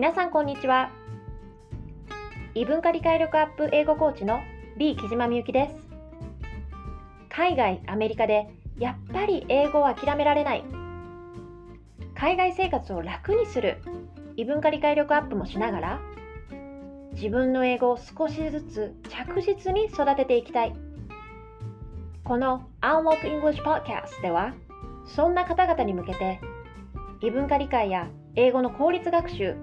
皆さんこんにちは。異文化理解力アップ英語コーチの B 木島みゆきです。海外アメリカでやっぱり英語を諦められない。海外生活を楽にする。異文化理解力アップもしながら。自分の英語を少しずつ着実に育てていきたい。この Unlock English Podcast ではそんな方々に向けて異文化理解や英語の効率学習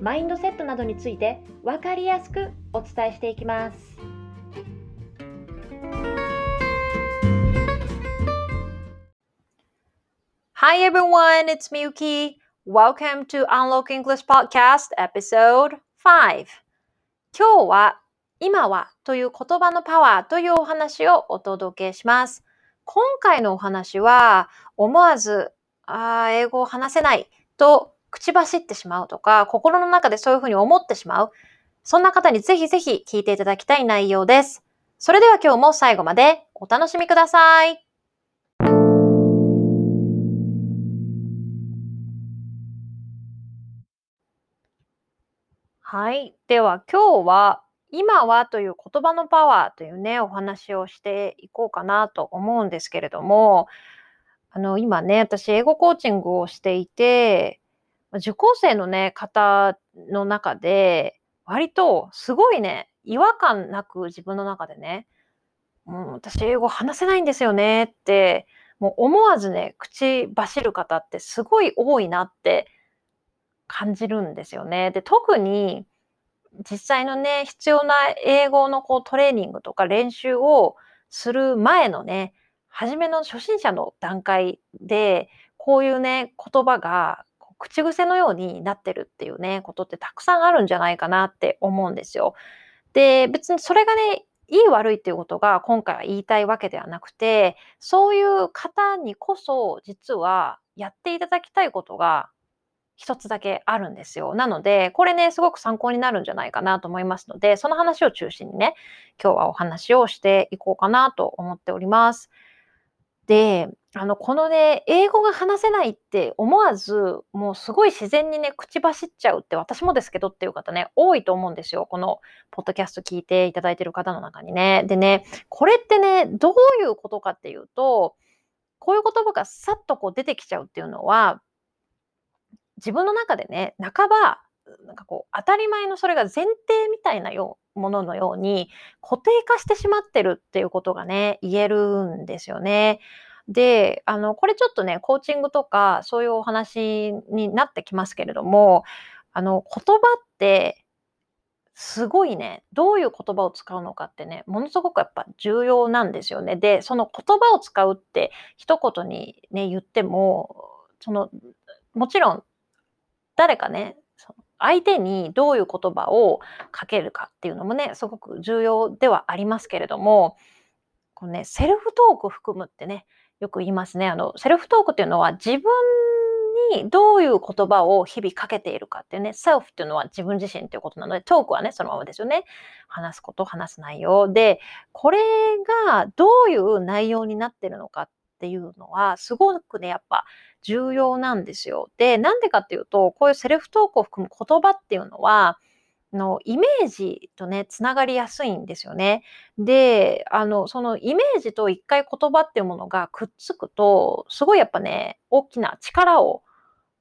マインドセットなどについて分かりやすくお伝えしていきます。Hi everyone, it's Miyuki. Welcome to Unlock English Podcast Episode 5. 今日は今はという言葉のパワーというお話をお届けします。今回のお話は思わずあ英語を話せないと口走ってしまうとか、心の中でそういうふうに思ってしまう。そんな方にぜひぜひ聞いていただきたい内容です。それでは今日も最後までお楽しみください。はい。では今日は今はという言葉のパワーというね、お話をしていこうかなと思うんですけれども、あの、今ね、私英語コーチングをしていて、受講生のね、方の中で、割とすごいね、違和感なく自分の中でね、う、私英語話せないんですよねって、もう思わずね、口走る方ってすごい多いなって感じるんですよね。で、特に実際のね、必要な英語のこうトレーニングとか練習をする前のね、初めの初心者の段階で、こういうね、言葉が口癖のようになってるっていうね、ことってたくさんあるんじゃないかなって思うんですよ。で、別にそれがね、いい悪いっていうことが今回は言いたいわけではなくて、そういう方にこそ実はやっていただきたいことが一つだけあるんですよ。なので、これね、すごく参考になるんじゃないかなと思いますので、その話を中心にね、今日はお話をしていこうかなと思っております。で、あの、このね、英語が話せないって思わず、もうすごい自然にね、口走っちゃうって私もですけどっていう方ね、多いと思うんですよ。このポッドキャスト聞いていただいてる方の中にね。でね、これってね、どういうことかっていうと、こういう言葉がさっとこう出てきちゃうっていうのは、自分の中でね、半ば、なんかこう、当たり前のそれが前提みたいなよもののように固定化してしまってるっていうことがね、言えるんですよね。で、あの、これちょっとね、コーチングとかそういうお話になってきますけれども、あの、言葉ってすごいね、どういう言葉を使うのかってね、ものすごくやっぱ重要なんですよね。で、その言葉を使うって一言にね、言っても、その、もちろん誰かね、相手にどういう言葉をかけるかっていうのもね、すごく重要ではありますけれども、このね、セルフトーク含むってね、よく言いますね。あの、セルフトークっていうのは自分にどういう言葉を日々かけているかっていうね、セルフっていうのは自分自身っていうことなので、トークはね、そのままですよね。話すこと、話す内容で、これがどういう内容になってるのかっていうのは、すごくね、やっぱ重要なんですよ。で、なんでかっていうと、こういうセルフトークを含む言葉っていうのは、のイメージとね、つながりやすいんですよね。で、あの、そのイメージと一回言葉っていうものがくっつくと、すごいやっぱね、大きな力を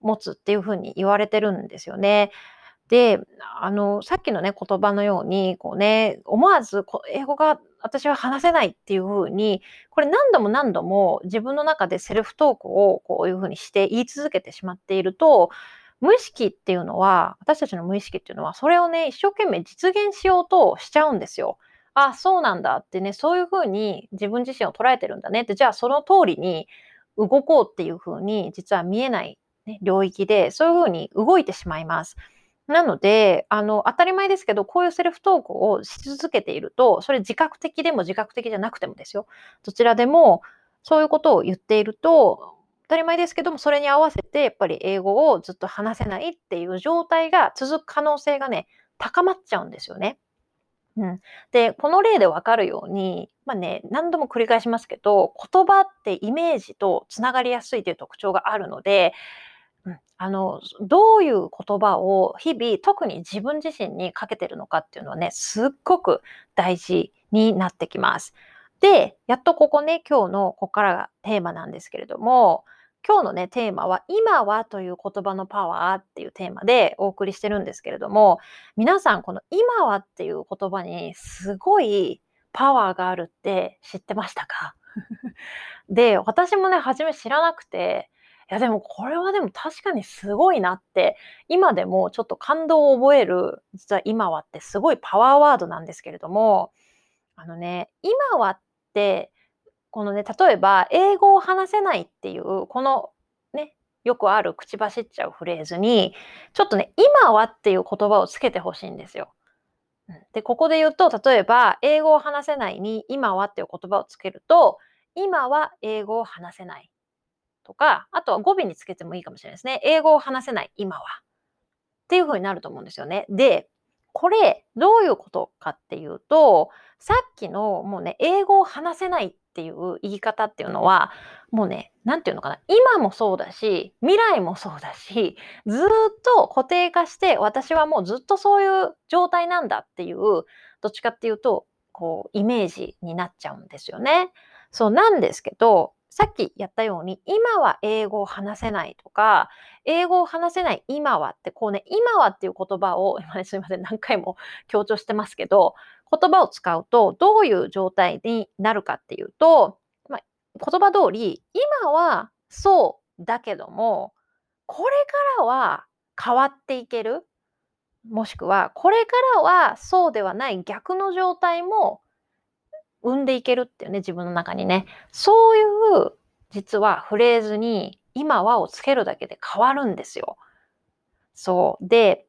持つっていうふうに言われてるんですよね。で、あの、さっきのね、言葉のように、こうね、思わず英語が私は話せないっていうふうに、これ何度も何度も自分の中でセルフトークをこういうふうにして言い続けてしまっていると、無意識っていうのは、私たちの無意識っていうのは、それをね、一生懸命実現しようとしちゃうんですよ。あ、そうなんだってね、そういうふうに自分自身を捉えてるんだねって、じゃあその通りに動こうっていうふうに、実は見えない、ね、領域で、そういうふうに動いてしまいます。なので、あの、当たり前ですけど、こういうセルフトークをし続けていると、それ自覚的でも自覚的じゃなくてもですよ。どちらでも、そういうことを言っていると、当たり前ですけども、それに合わせてやっぱり英語をずっと話せないっていう状態が続く可能性がね、高まっちゃうんですよね。うん、で、この例でわかるように、まあね、何度も繰り返しますけど、言葉ってイメージとつながりやすいという特徴があるので、うん、あのどういう言葉を日々特に自分自身にかけてるのかっていうのはねすっごく大事になってきます。でやっとここね今日のここからがテーマなんですけれども今日のねテーマは「今は」という言葉のパワーっていうテーマでお送りしてるんですけれども皆さんこの「今は」っていう言葉にすごいパワーがあるって知ってましたか？で私もね初め知らなくていやでもこれはでも確かにすごいなって今でもちょっと感動を覚える実は今はってすごいパワーワードなんですけれどもあのね今はってこのね例えば英語を話せないっていうこのねよくある口走っちゃうフレーズにちょっとね今はっていう言葉をつけてほしいんですよ。でここで言うと例えば英語を話せないに今はっていう言葉をつけると今は英語を話せないとか、あとは語尾につけてもいいかもしれないですね。英語を話せない、今は。っていう風になると思うんですよね。で、これ、どういうことかっていうと、さっきのもうね、英語を話せないていう言い方っていうのは、もうね、何て言うのかな、今もそうだし、未来もそうだし、ずっと固定化して、私はもうずっとそういう状態なんだっていう、どっちかっていうと、こう、イメージになっちゃうんですよね。そうなんですけど、さっきやったように、今は英語を話せないとか、英語を話せない今はって、こうね、今はっていう言葉を、今ね、すいません、何回も強調してますけど、言葉を使うと、どういう状態になるかっていうと、ま、言葉通り、今はそうだけども、これからは変わっていける。もしくは、これからはそうではない逆の状態も生んでいけるっていうね、自分の中にね。そういう、実はフレーズに、今はをつけるだけで変わるんですよ。そう。で、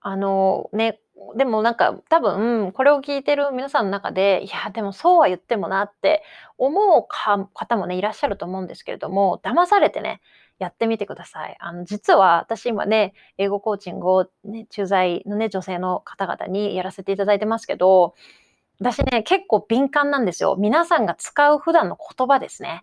あのね、でもなんか多分これを聞いてる皆さんの中で、いや、でもそうは言ってもなって思う方もね、いらっしゃると思うんですけれども、騙されてね、やってみてください。あの、実は私今ね、英語コーチングをね、駐在のね、女性の方々にやらせていただいてますけど、私ね、結構敏感なんですよ。皆さんが使う普段の言葉ですね。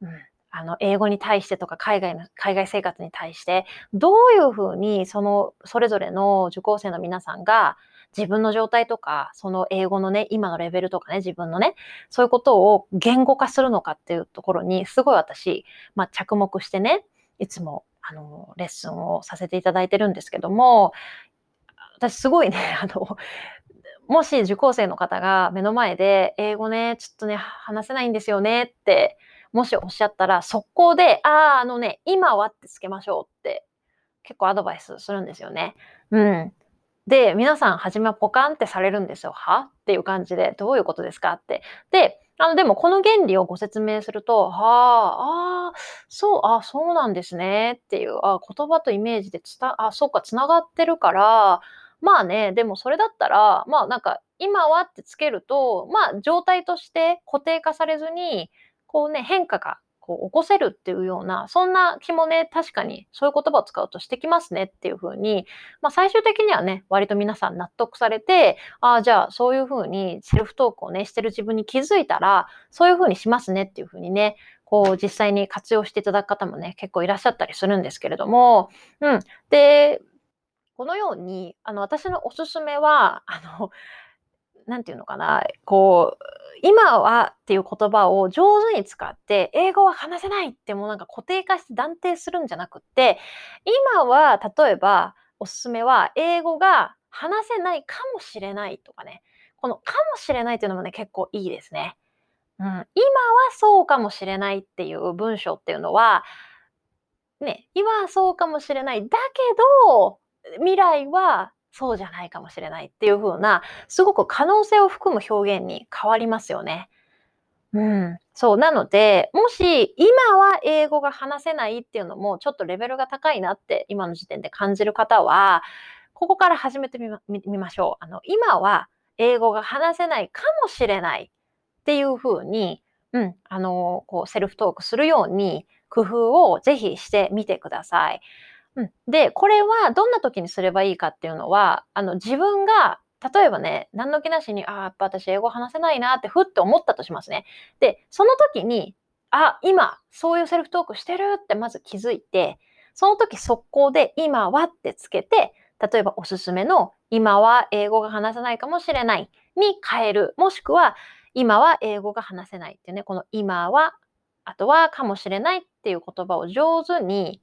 うん。あの、英語に対してとか、海外の、海外生活に対して、どういうふうに、その、それぞれの受講生の皆さんが、自分の状態とか、その英語のね、今のレベルとかね、自分のね、そういうことを言語化するのかっていうところに、すごい私、まあ、着目してね、いつも、あの、レッスンをさせていただいてるんですけども、私すごいね、あの、もし受講生の方が目の前で、英語ね、ちょっとね、話せないんですよねって、もしおっしゃったら、速攻で、ああ、あのね、今はってつけましょうって、結構アドバイスするんですよね。うん。で、皆さん、初めはポカンってされるんですよ。は？っていう感じで、どういうことですかって。で、あの、でもこの原理をご説明すると、はあ、ああ、そう、あそうなんですねっていう、あ言葉とイメージで伝、あ、そうか、つながってるから、まあね、でもそれだったら、まあなんか今はってつけると、まあ状態として固定化されずに、こうね、変化がこう起こせるっていうような、そんな気もね、確かにそういう言葉を使うとしてきますねっていうふうに、まあ最終的にはね、割と皆さん納得されて、ああ、じゃあそういうふうにセルフトークをね、してる自分に気づいたら、そういうふうにしますねっていうふうにね、こう実際に活用していただく方もね、結構いらっしゃったりするんですけれども、うん。で、このように、あの、私のおすすめは、あの、なんていうのかな、こう、今はっていう言葉を上手に使って、英語は話せないってもうなんか固定化して断定するんじゃなくって、今は例えばおすすめは英語が話せないかもしれないとかね、このかもしれないっていうのもね、結構いいですね。うん、今はそうかもしれないっていう文章っていうのは、ね、今はそうかもしれない。だけど、未来はそうじゃないかもしれないっていう風な、すごく可能性を含む表現に変わりますよね。うん。そう。なので、もし今は英語が話せないっていうのもちょっとレベルが高いなって今の時点で感じる方は、ここから始めてみまみましょう。あの、今は英語が話せないかもしれないっていう風に、うん、あの、こう、セルフトークするように工夫をぜひしてみてください。うん。で、これはどんな時にすればいいかっていうのは、あの、自分が例えばね、何の気なしに、ああ、やっぱ私英語話せないなってふって思ったとしますね。で、その時に、あ、今、そういうセルフトークしてるってまず気づいて、その時速攻で今はってつけて、例えばおすすめの今は英語が話せないかもしれないに変える。もしくは今は英語が話せないっていうね、この今は、あとはかもしれないっていう言葉を上手に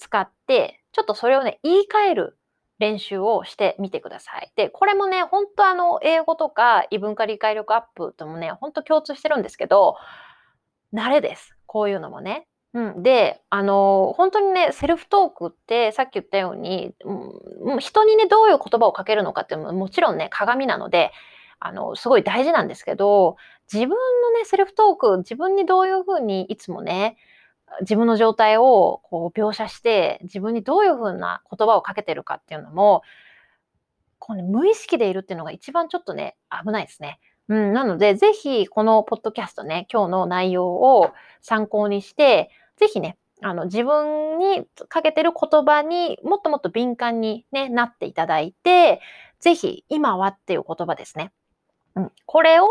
使って、ちょっとそれをね、言い換える練習をしてみてください。で、これもね、本当あの、英語とか異文化理解力アップともね、本当共通してるんですけど、慣れです。こういうのもね。うん、で、あの、本当にね、セルフトークってさっき言ったように、うん、人にね、どういう言葉をかけるのかっていうのはもちろんね、鏡なので、あの、すごい大事なんですけど、自分のね、セルフトーク、自分にどういうふうにいつもね、自分の状態をこう描写して、自分にどういうふうな言葉をかけてるかっていうのも、こうね、無意識でいるっていうのが一番ちょっとね、危ないですね。うん、なので、ぜひこのポッドキャストね、今日の内容を参考にして、ぜひね、あの、自分にかけてる言葉にもっともっと敏感に、ね、なっていただいて、ぜひ、今はっていう言葉ですね。うん、これを、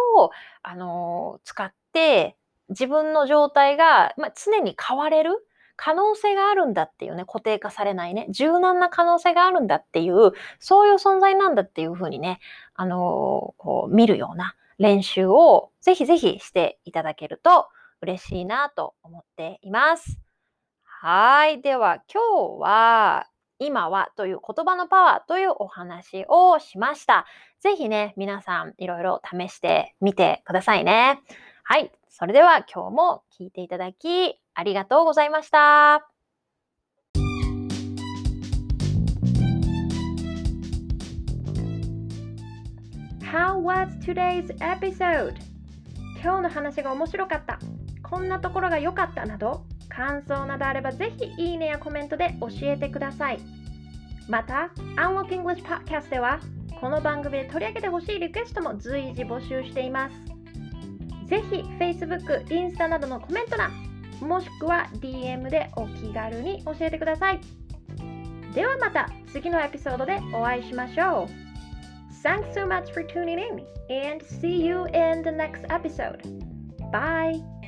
あのー、使って、自分の状態が、まあ、常に変われる可能性があるんだっていうね、固定化されないね、柔軟な可能性があるんだっていう、そういう存在なんだっていうふうにね、あのー、こう、見るような練習をぜひぜひしていただけると嬉しいなと思っています。はい。では今日は今はという言葉のパワーというお話をしました。ぜひね、皆さんいろいろ試してみてくださいね。はい。それでは今日も聞いていただきありがとうございました。How was today's episode? 今日の話が面白かった。こんなところが良かったなど感想などあればぜひいいねやコメントで教えてください。また、Unlock English Podcast ではこの番組で取り上げてほしいリクエストも随時募集しています。ぜひ Facebook、インスタなどのコメント欄、もしくは DM でお気軽に教えてください。ではまた次のエピソードでお会いしましょう。Thanks so much for tuning in and see you in the next episode. Bye!